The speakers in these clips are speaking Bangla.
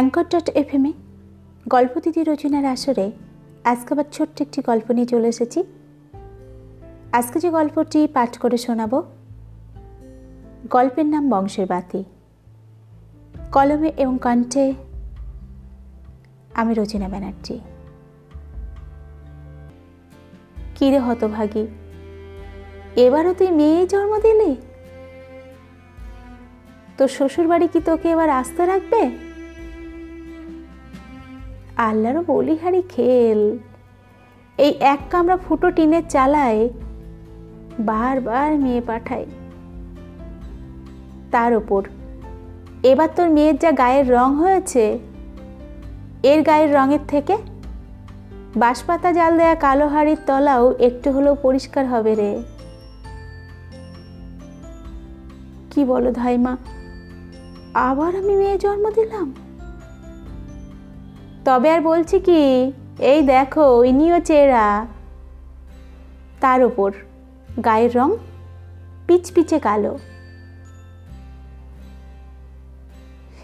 অ্যাঙ্কর ডট এফ এমে গল্প দিদি রচনার আসরে আজকে আবার ছোট্ট একটি গল্প নিয়ে চলে এসেছি। আজকে যে গল্পটি পাঠ করে শোনাব, গল্পের নাম বংশের বাতি। কলমে এবং কণ্ঠে আমি রচনা ব্যানার্জি। কিরে হতভাগী, এবারও তুই মেয়ে জন্ম দিলি? তোর শ্বশুর বাড়ি কি তোকে এবার আসতে রাখবে? আল্লাহরও বলিহারি খেল। এই এক কামরা ফুটো টিনের চালায়, বারবার মেয়ে পাঠায়। তার ওপর এবার তোর মেয়ের যা গায়ের রং হয়েছে, এর গায়ের রঙের থেকে বাঁশপাতা জাল দেয়া কালো হাড়ির তলাও একটু হলেও পরিষ্কার হবে রে। কি বলো ধাইমা, আবার আমি মেয়ে জন্ম দিলাম? তবে আর বলছি কি, এই দেখো ইনিও চেরা। তার ওপর গায়ের রং পিচপিচে কালো।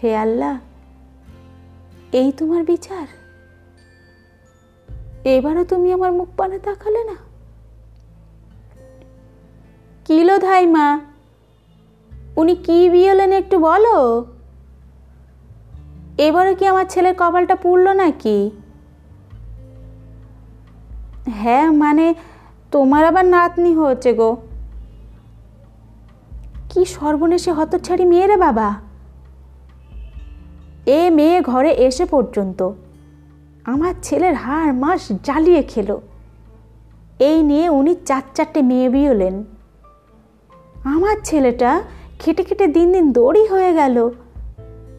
হে আল্লাহ, এই তোমার বিচার? এবারও তুমি আমার মুখ পানে তাকালে না? কিলো ধাইমা? উনি কি বিয়েলেন একটু বলো? এবারে কি আমার ছেলের কপালটা পুড়ল নাকি? হ্যাঁ মানে তোমার আবার নাতনি হয়েছে গো। কি সর্বনেশে হতচ্ছাড়ি মেয়ে রে বাবা? এ মেয়ে ঘরে এসে পর্যন্ত আমার ছেলের হাড় মাস জ্বালিয়ে খেলো। এই নিয়ে উনি চার চারটে মেয়ে বিয়েলেন আমার ছেলেটা খেটে খেটে দিন দিন দড়ি হয়ে গেল।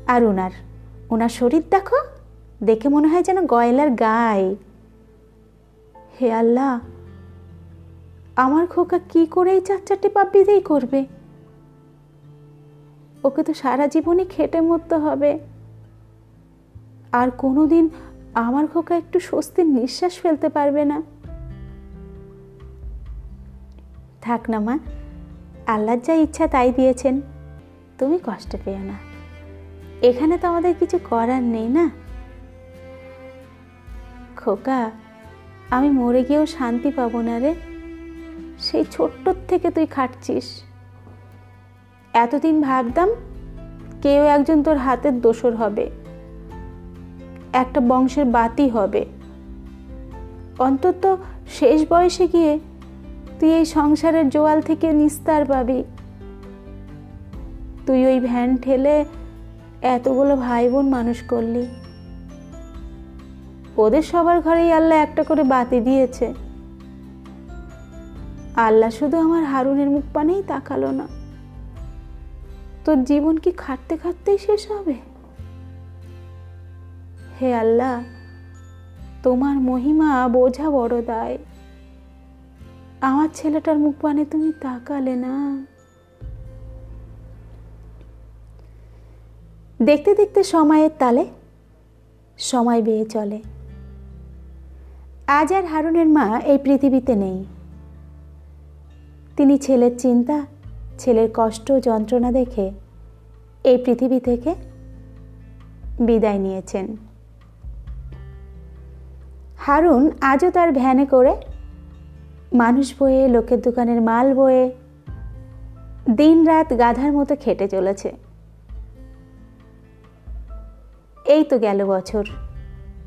আর ওনার ওনার শরীর দেখো, দেখে মনে হয় যেন গয়লার গায়ে হে আল্লাহ, আমার খোকা কি করে এই চার চারটে বিদেই করবে? ওকে তো সারা জীবনই খেটে মরতে হবে। আর কোনোদিন আমার খোকা একটু স্বস্তির নিঃশ্বাস ফেলতে পারবে না। থাক না মা, আল্লাহর যা ইচ্ছা তাই দিয়েছেন। তুমি কষ্ট পেও না। এখানে তো আমাদের কিছু করার নেই, না? খোকা, আমি মরে গিয়েও শান্তি পাবো না রে। সেই ছোট্টর থেকে তুই খাটছিস। এতদিন ভাবতাম কেউ একজন তোর হাতের দোসর হবে। একটা বংশের বাতি হবে। অন্তত শেষ বয়সে গিয়ে তুই এই সংসারের জোয়াল থেকে নিস্তার পাবি। তুই ওই ভ্যান ঠেলে এতগুলো ভাই বোন মানুষ করলি? ওদের সবার ঘরেই আল্লাহ একটা করে বাতি দিয়েছে। আল্লাহ শুধু আমার হারুনের মুখ পানেই তাকালো না। তোর জীবন কি খাটতে খাটতেই শেষ হবে? হে আল্লাহ, তোমার মহিমা বোঝা বড় দায়। আমার ছেলেটার মুখ পানে তুমি তাকালে না। দেখতে দেখতে সময়ের তালে সময় বেয়ে চলে। আজ আর হারুনের মা এই পৃথিবীতে নেই। তিনি ছেলের চিন্তা, ছেলের কষ্ট, যন্ত্রণা দেখে এই পৃথিবী থেকে বিদায় নিয়েছেন। হারুন আজও তার ভ্যানে করে মানুষ বয়ে, লোকের দোকানের মাল বয়ে দিন রাত গাধার মতো খেটে চলেছে। এই তো গেল বছর।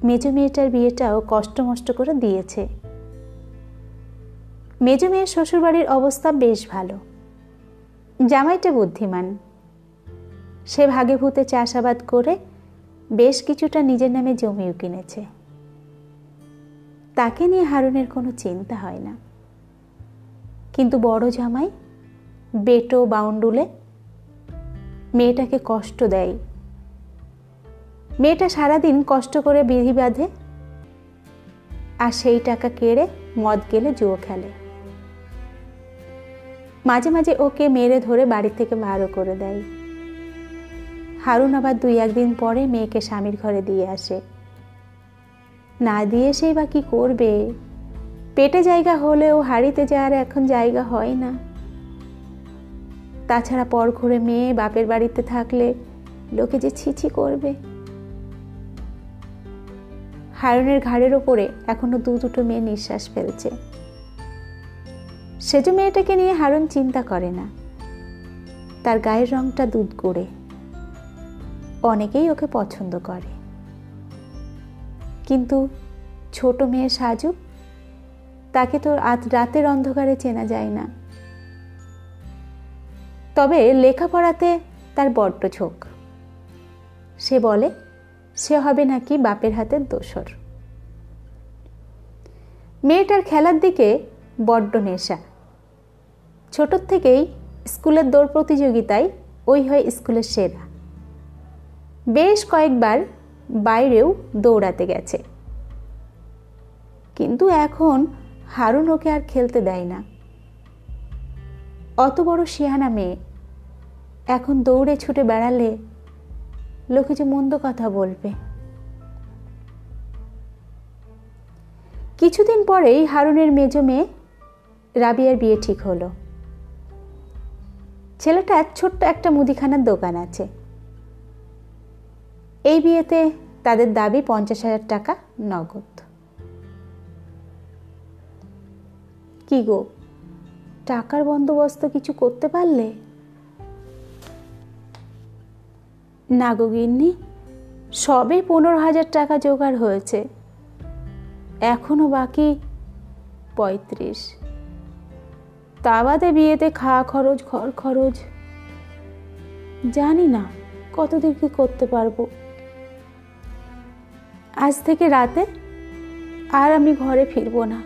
মেজ মেয়েটার বিয়েটাও কষ্ট মষ্ট করে দিয়েছে। মেজ মেয়ের শ্বশুরবাড়ির অবস্থা বেশ ভালো। জামাইটা বুদ্ধিমান। সে ভাগে ভূতে চাষাবাদ করে বেশ কিছুটা নিজের নামে জমিও কিনেছে। তাকে নিয়ে হারুনের কোনো চিন্তা হয় না। কিন্তু বড় জামাই, বেটো বাউন্ডুলে মেয়েটাকে কষ্ট দেয়। মেয়েটা সারাদিন কষ্ট করে বিধি বাঁধে আর সেই টাকা কেড়ে মদ গেলে জুয়ো খেলে। মাঝে মাঝে ওকে মেরে ধরে বাড়ি থেকে বারো করে দেয়। হারুন আবার দুই একদিন পরে মেয়েকে স্বামীর ঘরে দিয়ে আসে। না দিয়ে সেই বা কি করবে? পেটে জায়গা হলেও হাড়িতে যাওয়ার এখন জায়গা হয় না। তাছাড়া পর ঘুরে মেয়ে বাপের বাড়িতে থাকলে লোকে যে ছিছি করবে। হারুনের ঘাড়ের ওপরে এখনও দু দুটো মেয়ে নিঃশ্বাস ফেলছে। সেজ মেয়েটাকে নিয়ে হারুন চিন্তা করে না। তার গায়ের রংটা দুধ করে। অনেকেই ওকে পছন্দ করে। কিন্তু ছোট মেয়ে সাজু, তাকে তো রাতের অন্ধকারে চেনা যায় না। তবে লেখাপড়াতে তার বড্ড ঝোঁক। সে বলে সে হবে নাকি বাপের হাতের দোসর। মেয়েটার খেলার দিকে বড্ড নেশা। ছোটোর থেকেই স্কুলের দৌড় প্রতিযোগিতায় ওই হয় স্কুলের সেরা। বেশ কয়েকবার বাইরেও দৌড়াতে গেছে। কিন্তু এখন হারুন ওকে আর খেলতে দেয় না। অত বড় শিয়ানা মেয়ে। এখন দৌড়ে ছুটে বেড়ালে লোকে যে মন্দ কথা বলবে। কিছুদিন পরেই হারুনের মেজ মেয়ে রাবিয়ার বিয়ে ঠিক হলো। ছেলেটার ছোট্ট একটা মুদিখানার দোকান আছে। এই বিয়েতে তাদের দাবি পঞ্চাশ হাজার টাকা নগদ। কি গো, টাকার বন্দোবস্ত কিছু করতে পারলে? না গো সবে পনেরো হাজার টাকা জোগাড় হয়েছে। এখনও বাকি পঁয়ত্রিশ। তা বাদে বিয়েতে খাওয়া খরচ, ঘর খরচ, জানি না কতদিন কি করতে পারব। আজ থেকে রাতে আর আমি ঘরে ফিরবো না।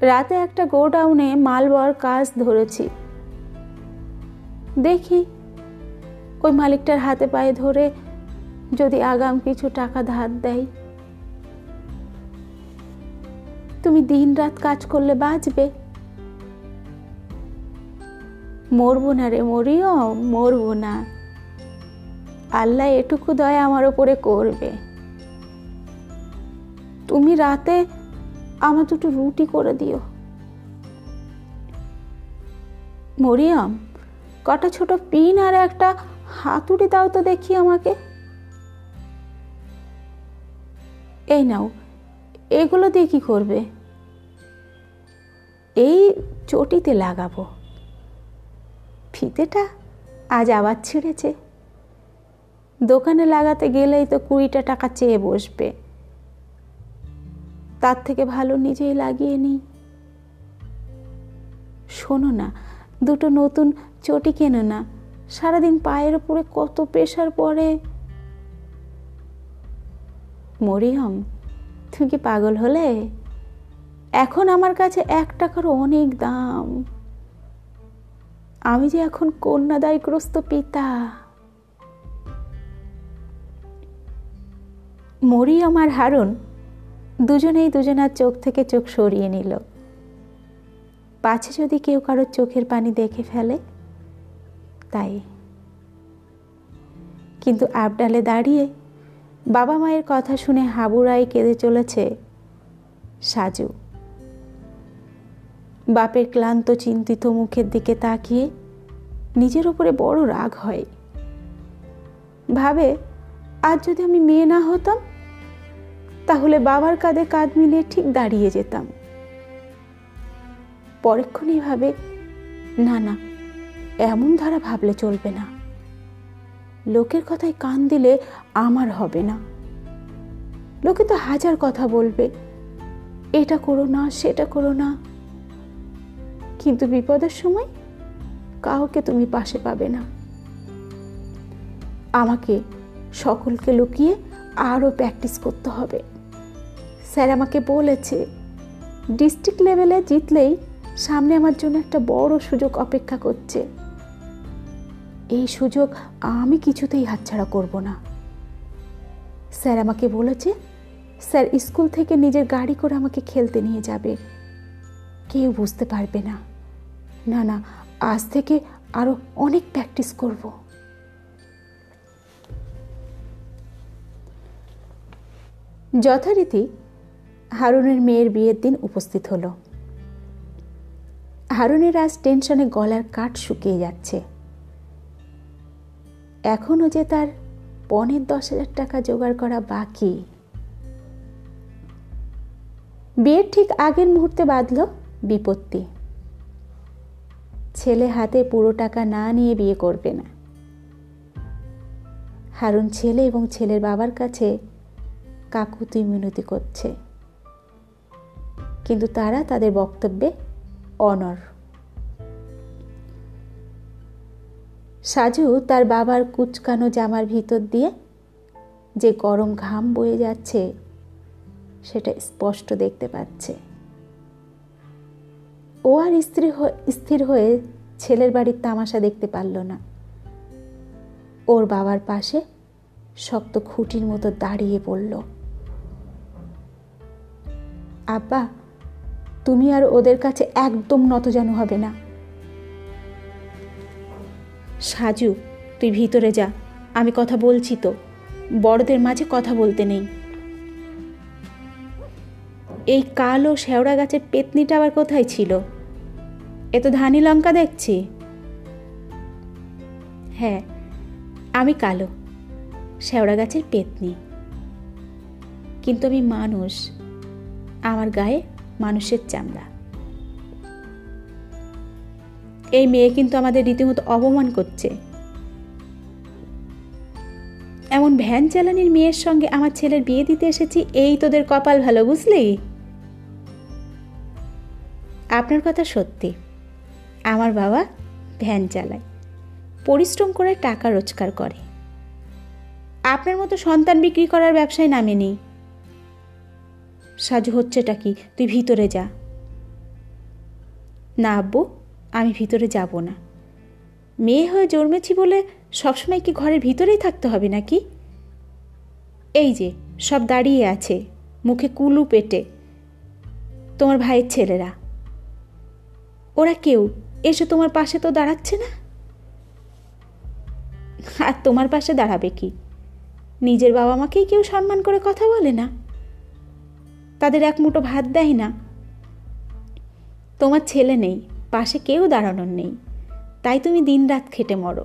রাতে একটা গোডাউনে মালবার কাজ ধরেছি। দেখি ওই মালিকটার হাতে পায়ে ধরে যদি আগাম কিছু টাকা ধার দেয়। তুমি দিন রাত কাজ করলে বাঁচবে। মরবো না রে মরিও মরবো না। আল্লাহ এটুকু দয়া আমার ওপরে করবে। তুমি রাতে আমার দুটো রুটি করে দিও। মরিয়াম, কটা ছোট পিন আর একটা হাতুড়ি দাও তো দেখি আমাকে। এই নাও, এগুলো দিয়ে কি করবে? এই চটিতে লাগাবো। ফিতেটা আজ আবার ছিঁড়েছে। দোকানে লাগাতে গেলেই তো কুড়িটা টাকা চেয়ে বসবে। তার থেকে ভালো নিজেই লাগিয়ে নিই। শোনো না, দুটো নতুন চটি কেনো না। সারাদিন পায়ের উপরে কত প্রেশার পড়ে। মরিয়ম তুমি কি পাগল হলে? এখন আমার কাছে এক টাকার অনেক দাম। আমি যে এখন কন্যাদায়গ্রস্ত পিতা। মরিয়ম আর হারুন দুজনেই দুজনার চোখ থেকে চোখ সরিয়ে নিল। পাছে যদি কেউ কারোর চোখের পানি দেখে ফেলে তাই। কিন্তু আবডালে দাঁড়িয়ে বাবা মায়ের কথা শুনে হাবুড়াই কেঁদে চলেছে সাজু। বাপের ক্লান্ত, চিন্তিত মুখের দিকে তাকিয়ে নিজের ওপরে বড় রাগ হয়। ভাবে, আজ যদি আমি মেয়ে না হতাম, তাহলে বাবার কাঁধে কাঁধ মিলিয়ে ঠিক দাঁড়িয়ে যেতাম। পরক্ষণেই ভাবে, না না এমন ধারা ভাবলে চলবে না। লোকের কথায় কান দিলে আমার হবে না। লোকে তো হাজার কথা বলবে, এটা করো না, সেটা করো না। কিন্তু বিপদের সময় কাউকে তুমি পাশে পাবে না। আমাকে সকলকে লুকিয়ে আরও প্র্যাকটিস করতে হবে। স্যার আমাকে বলেছে, ডিস্ট্রিক্ট লেভেলে জিতলেই সামনে আমার জন্য একটা বড় সুযোগ অপেক্ষা করছে। এই সুযোগ আমি কিছুতেই হাতছাড়া করব না। স্যার আমাকে বলেছে, স্যার স্কুল থেকে নিজের গাড়ি করে আমাকে খেলতে নিয়ে যাবে। কেউ বুঝতে পারবে না। না না, আজ থেকে আরও অনেক প্র্যাকটিস করব। যথারীতি হারুনের মেয়ের বিয়ের দিন উপস্থিত হলো। হারুনের আজ টেনশনে গলার কাঠ শুকিয়ে যাচ্ছে। এখনও যে তার পনেরো দশ হাজার টাকা জোগাড় করা বাকি। বিয়ের ঠিক আগের মুহূর্তে বাঁধল বিপত্তি। ছেলে হাতে পুরো টাকা না নিয়ে বিয়ে করবে না। হারুন ছেলে এবং ছেলের বাবার কাছে কাকুতি মিনতি করছে। কিন্তু তারা তাদের বক্তব্যে অনর সাজু তার বাবার কুচকানো জামার ভিতর দিয়ে যে গরম ঘাম বয়ে যাচ্ছে, সেটা স্পষ্ট দেখতে পাচ্ছে। ও আর স্ত্রী স্থির হয়ে ছেলের বাড়ির তামাশা দেখতে পারল না। ওর বাবার পাশে শক্ত খুঁটির মতো দাঁড়িয়ে পড়ল। আব্বা, তুমি আর ওদের কাছে একদম নতজানু হবে না। সাজু, তুই ভিতরে যা, আমি কথা বলছি তো। বড়দের মাঝে কথা বলতে নেই। এই কালো শেওড়া গাছের পেতনিটা আবার কোথায় ছিল? এ তো ধানি লঙ্কা দেখছি। হ্যাঁ আমি কালো, শেওড়া গাছের পেতনি। কিন্তু আমি মানুষ, আমার গায়ে মানুষের চামড়া। এই মেয়ে কিন্তু আমাদের রীতিমতো অপমান করছে। এমন ভ্যান চালানির মেয়ের সঙ্গে আমার ছেলের বিয়ে দিতে এসেছি, এই তোদের কপাল ভালো, বুঝলি? আপনার কথা সত্যি। আমার বাবা ভ্যান চালায়, পরিশ্রম করে টাকা রোজগার করে। আপনার মতো সন্তান বিক্রি করার ব্যবসায় নামে নামেনি সাজু হচ্ছেটা কি? তুই ভিতরে যা। না, আব্বু। আমি ভিতরে যাব না। মেয়ে হয়ে জন্মেছি বলে সবসময় কি ঘরের ভিতরেই থাকতে হবে নাকি? এই যে, সব দাঁড়িয়ে আছে, মুখে কুলু পেটে। তোমার ভাইয়ের ছেলেরা। ওরা কেউ? এসে তোমার পাশে তো দাঁড়াচ্ছে না? আর তোমার পাশে দাঁড়াবে কি? নিজের বাবা মাকেই কেউ সম্মান করে কথা বলে না? তাদের এক মুঠো ভাত দেয় না? তোমার ছেলে নেই। পাশে কেউ দাঁড়ানোর নেই। তাই তুমি দিন রাত খেটে মরো।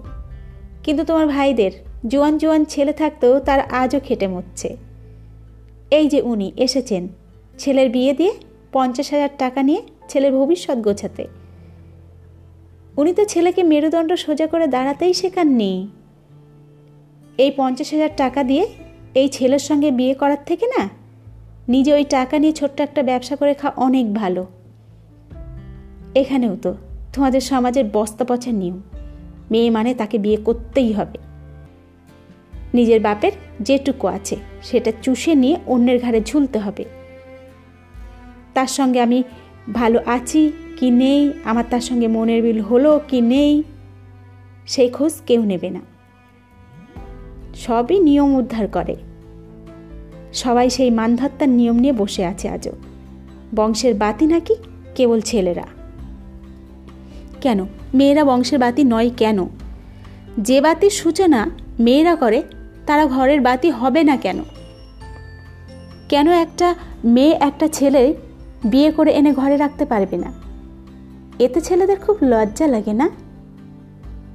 কিন্তু তোমার ভাইদের, জোয়ান জোয়ান ছেলে থাকতেও তার আজও খেটে মরছে। এই যে উনি এসেছেন, ছেলের বিয়ে দিয়ে পঞ্চাশ হাজার টাকা নিয়ে ছেলের ভবিষ্যৎ গোছাতে। উনি তো ছেলেকে মেরুদণ্ড সোজা করে দাঁড়াতেই শেখাননি। এই পঞ্চাশ হাজার টাকা দিয়ে এই ছেলের সঙ্গে বিয়ে করার থেকে না, নিজে ওই টাকা নিয়ে ছোট্ট একটা ব্যবসা করে খাওয়া অনেক ভালো। এখানেও তো, তোমাদের সমাজের বস্তা পচার নিয়ম। মেয়ে মানে তাকে বিয়ে করতেই হবে। নিজের বাপের যেটুকু আছে, সেটা চুষে নিয়ে অন্যের ঘাড়ে ঝুলতে হবে। তার সঙ্গে আমি ভালো আছি কি নেই, আমার তার সঙ্গে মনের বিল হলো কি নেই, সেই খোঁজ কেউ নেবে না। সবই নিয়ম উদ্ধার করে। সবাই সেই মানধত্তার নিয়ম নিয়ে বসে আছে আজও। বংশের বাতি নাকি কেবল ছেলেরা। কেন? মেয়েরা বংশের বাতি নয় কেন? যে বাতির সূচনা মেয়েরা করে, তারা ঘরের বাতি হবে না কেন? কেন একটা মেয়ে একটা ছেলে বিয়ে করে এনে ঘরে রাখতে পারবে না? এতে ছেলেদের খুব লজ্জা লাগে না?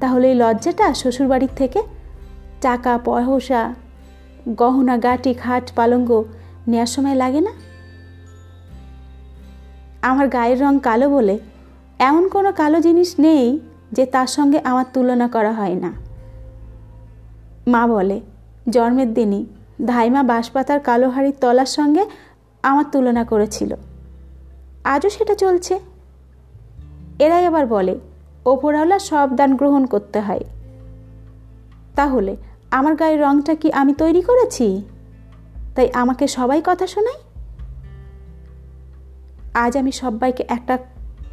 তাহলে এই লজ্জাটা শ্বশুরবাড়ির থেকে টাকা, পয়সা, গহনা, গাটি, খাট, পালঙ্গ নেওয়ার সময় লাগে না? আমার গায়ের রং কালো বলে এমন কোনো কালো জিনিস নেই যে তার সঙ্গে আমার তুলনা করা হয় না। মা বলে, জন্মের দিনই ধাইমা বাঁশপাতার কালো হাড়ির তলার সঙ্গে আমার তুলনা করেছিল। আজও সেটা চলছে? এরাই আবার বলে, ওপরওয়ালা সব দান গ্রহণ করতে হয়। তাহলে আমার গায়ের রংটা কি আমি তৈরি করেছি? তাই আমাকে সবাই কথা শোনায়? আজ আমি সবাইকে একটা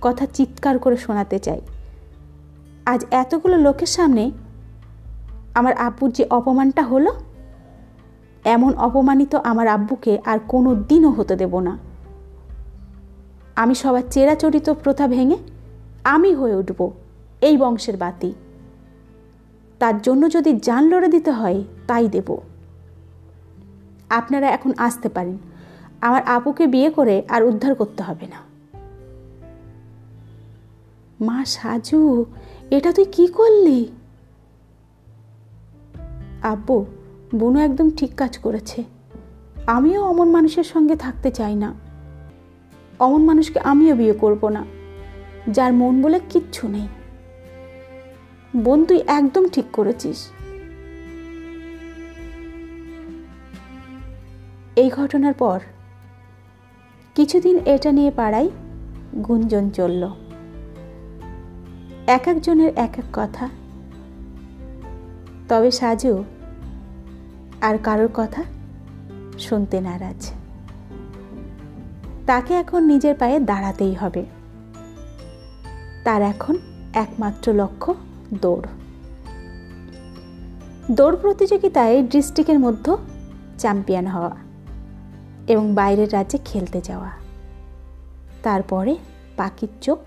কথা চিৎকার করে শোনাতে চাই। আজ এতগুলো লোকের সামনে আমার আব্বুর যে অপমানটা হলো, এমন অপমানিত আমার আব্বুকে আর কোনো দিনও হতে দেব না। আমি সবার চেরাচরিত প্রথা ভেঙে আমি হয়ে উঠব এই বংশের বাতি। তার জন্য যদি জান লড়ে দিতে হয়, তাই দেব। আপনারা এখন আসতে পারেন। আমার আপুকে বিয়ে করে আর উদ্ধার করতে হবে না। মা সাজু, এটা তুই কি করলি? আব্বু, বুনু একদম ঠিক কাজ করেছে। আমিও অমন মানুষের সঙ্গে থাকতে চাই না। অমন মানুষকে আমিও বিয়ে করব না। যার মন বলে কিচ্ছু নেই। বোন, তুই একদম ঠিক করেছিস। এই ঘটনার পর কিছুদিন এটা নিয়ে পাড়ায় গুঞ্জন চলল। এক একজনের এক এক কথা। তবে সাজু আর কারোর কথা শুনতে নারাজ। তাকে এখন নিজের পায়ে দাঁড়াতেই হবে। তার এখন একমাত্র লক্ষ্য দৌড়। দৌড় প্রতিযোগিতায় ডিস্ট্রিক্টের মধ্যে চ্যাম্পিয়ন হওয়া এবং বাইরের রাজ্যে খেলতে যাওয়া। তারপরে পাখির চোখ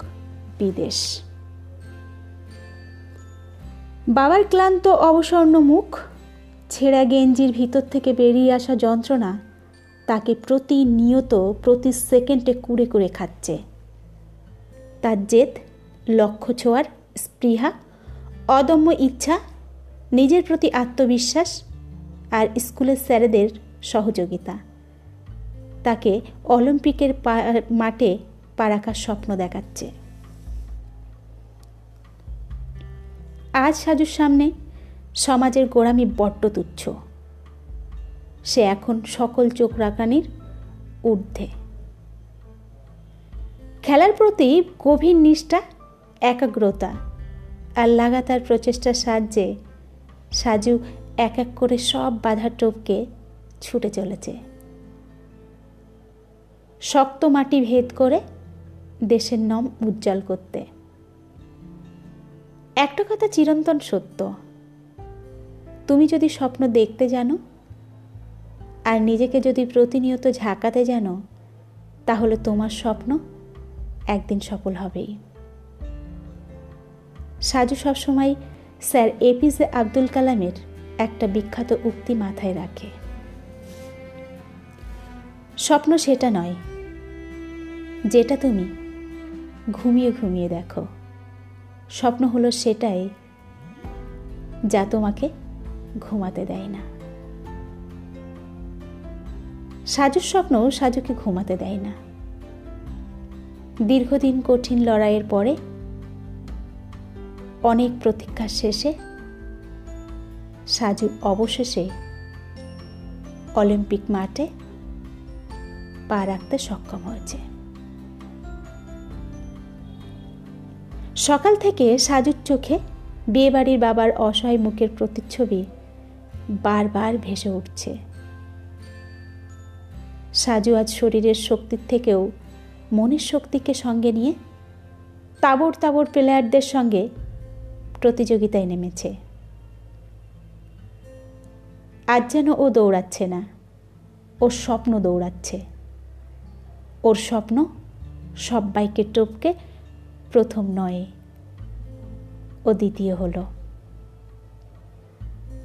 বিদেশ। বাবার ক্লান্ত অবসর্ণ মুখ, ছেঁড়া গেঞ্জির ভিতর থেকে বেরিয়ে আসা যন্ত্রণা তাকে প্রতিনিয়ত প্রতি সেকেন্ডে কুড়ে কুড়ে খাচ্ছে। তার জেদ, লক্ষ্য ছোঁয়ার স্পৃহা, অদম্য ইচ্ছা, নিজের প্রতি আত্মবিশ্বাস আর স্কুলের স্যারেদের সহযোগিতা। তাকে অলিম্পিকের মাঠে পা রাখার স্বপ্ন দেখাচ্ছে। আজ সাজুর সামনে সমাজের গোড়ামি বড্ড তুচ্ছ। সে এখন সকল চোখ রাখানির ঊর্ধ্বে। খেলার প্রতি গভীর নিষ্ঠা, একাগ্রতা আর লাগাতার প্রচেষ্টার সাহায্যে সাজু এক এক করে সব বাধার টোপকে ছুটে চলেছে। শক্ত মাটি ভেদ করে দেশের নাম উজ্জ্বল করতে। একটা কথা চিরন্তন সত্য। তুমি যদি স্বপ্ন দেখতে জানো, আর নিজেকে যদি প্রতিনিয়ত ঝাঁকাতে জানো, তাহলে তোমার স্বপ্ন একদিন সফল হবেই। সাজু সবসময় স্যার এপিজে আব্দুল কালামের একটা বিখ্যাত উক্তি মাথায় রাখে। স্বপ্ন সেটা নয়, যেটা তুমি ঘুমিয়ে ঘুমিয়ে দেখো। স্বপ্ন হলো সেটাই যা তোমাকে ঘুমাতে দেয় না। সাজুর স্বপ্ন সাজুকে ঘুমাতে দেয় না। দীর্ঘদিন কঠিন লড়াইয়ের পরে অনেক প্রতীক্ষার শেষে সাজু অবশেষে অলিম্পিক মাঠে পা রাখতে সক্ষম হয়েছে। সকাল থেকে সাজুর চোখে বিয়েবাড়ির বাবার অসহায় মুখের প্রতিচ্ছবি বারবার ভেসে উঠছে। সাজু আজ শরীরের শক্তির থেকেও মনের শক্তিকে সঙ্গে নিয়ে তাবড় তাবড় প্লেয়ারদের সঙ্গে প্রতিযোগিতায় নেমেছে। আজ যেন ও দৌড়াচ্ছে না, ওর স্বপ্ন দৌড়াচ্ছে। ওর স্বপ্ন সব বাইকের টোপকে প্রথম নয় ও দ্বিতীয় হলো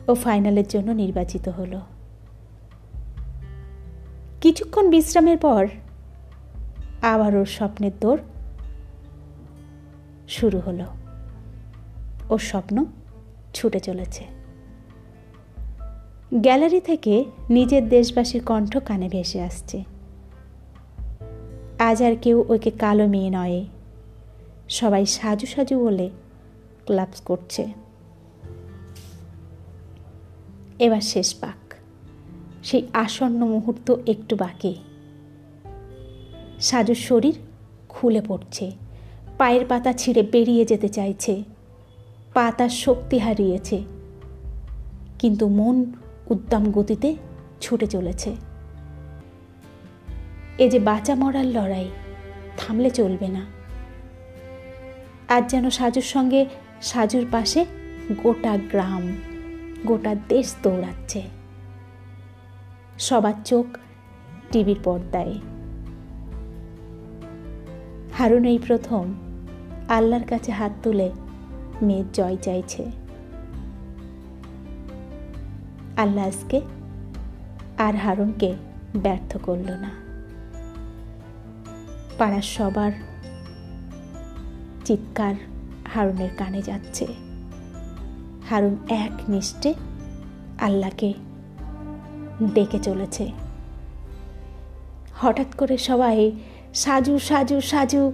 ও ফাইনালের জন্য নির্বাচিত হলো। কিছুক্ষণ বিশ্রামের পর আবার ওর স্বপ্নের দৌড় শুরু হলো। ওর স্বপ্ন ছুটে চলেছে। গ্যালারি থেকে নিজের দেশবাসীর কণ্ঠ কানে ভেসে আসছে। আজ আর কেউ ওকে কালো মেয়ে নয়। সবাই সাজু সাজু বলে ক্লাপস করছে। এবার শেষ পাক। সেই আসন্ন মুহূর্ত একটু বাকি। সাজুর শরীর খুলে পড়ছে। পায়ের পাতা ছিঁড়ে বেরিয়ে যেতে চাইছে। পাতার শক্তি হারিয়েছে। কিন্তু মন উদ্দাম গতিতে ছুটে চলেছে। এ যে বাঁচা মরার লড়াই, থামলে চলবে না। আজ যেন সাজুর সঙ্গে সাজুর পাশে গোটা গ্রাম, গোটা দেশ দৌড়াচ্ছে। সবার চোখ টিভির পর্দায়। হারুন এই প্রথম আল্লাহর কাছে হাত তুলে মেয়ের জয় চাইছে। আল্লাহ আজকে আর হারুনকে ব্যর্থ করল না। পাড়ার সবার চিৎকার হারুনের কানে যাচ্ছে। হারুন এক নিষ্ঠে আল্লাহকে ডেকে চলেছে। হঠাৎ করে সবাই সাজু সাজু সাজু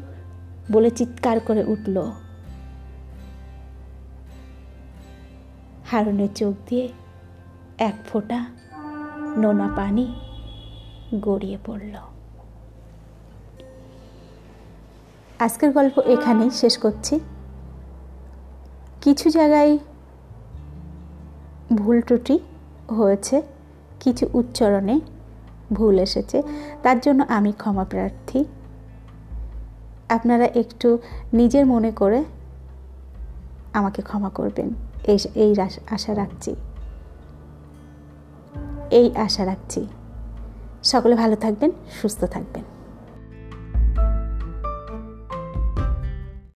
বলে চিৎকার করে উঠল। হারুনের চোখ দিয়ে এক ফোঁটা নোনা পানি গড়িয়ে পড়ল। আজকের গল্প এখানেই শেষ করছি। কিছু জায়গায় ভুল ত্রুটি হয়েছে, কিছু উচ্চারণে ভুল এসেছে, তার জন্য আমি ক্ষমা প্রার্থী। আপনারা একটু নিজের মনে করে আমাকে ক্ষমা করবেন, এই এই আশা রাখছি। এই আশা রাখছি। সকলে ভালো থাকবেন, সুস্থ থাকবেন।